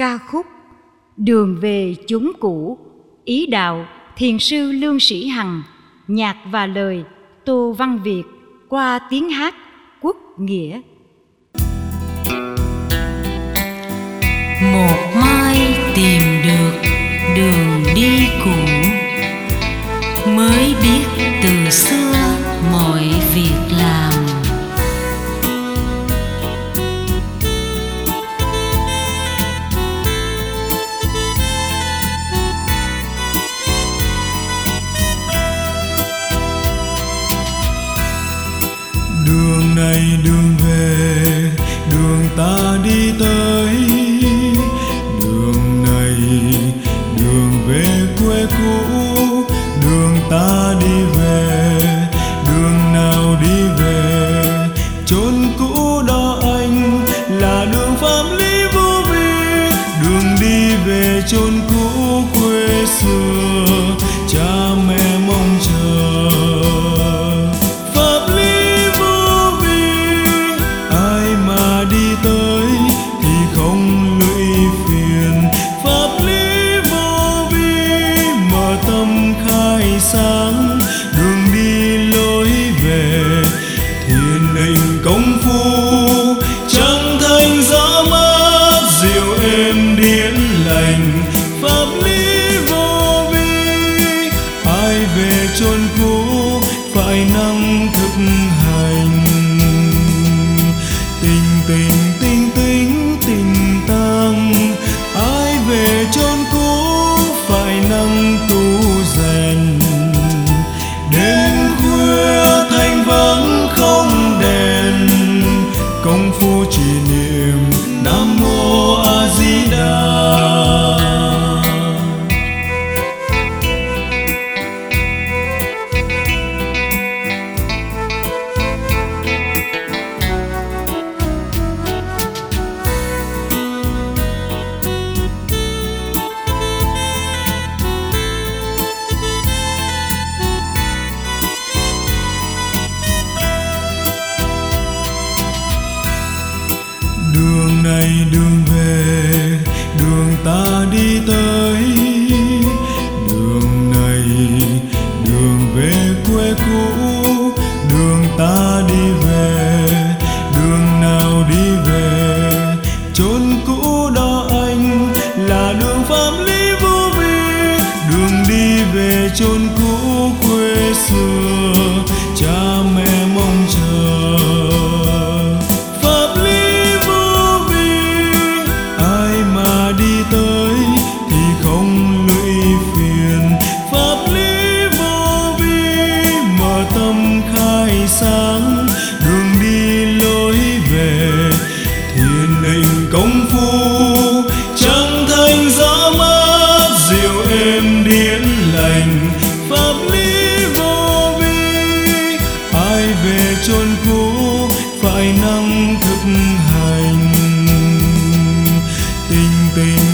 ca khúc đường về chúng cũ, ý đạo thiền sư lương sĩ hằng, nhạc và lời tô văn việt qua tiếng hát quốc nghĩa. Một đường này đường về năng thực hành. Tình tình tình tính tình tăng ai về chốn cũ phải năng tu rèn. Đêm khuya thanh vắng không đèn. Công phu chỉ này đường về, đường ta đi tới. Đường này, đường về quê cũ, đường ta đi về, đường nào đi về. Chốn cũ đó anh là đường phạm lý vô vi, đường đi về chốn cũ sáng, đường đi lối về thiền định công phu. Chẳng thành gió mát dịu êm điển lành, pháp lý vô vi. Ai về chôn cũ, phải năng thực hành. Tình tình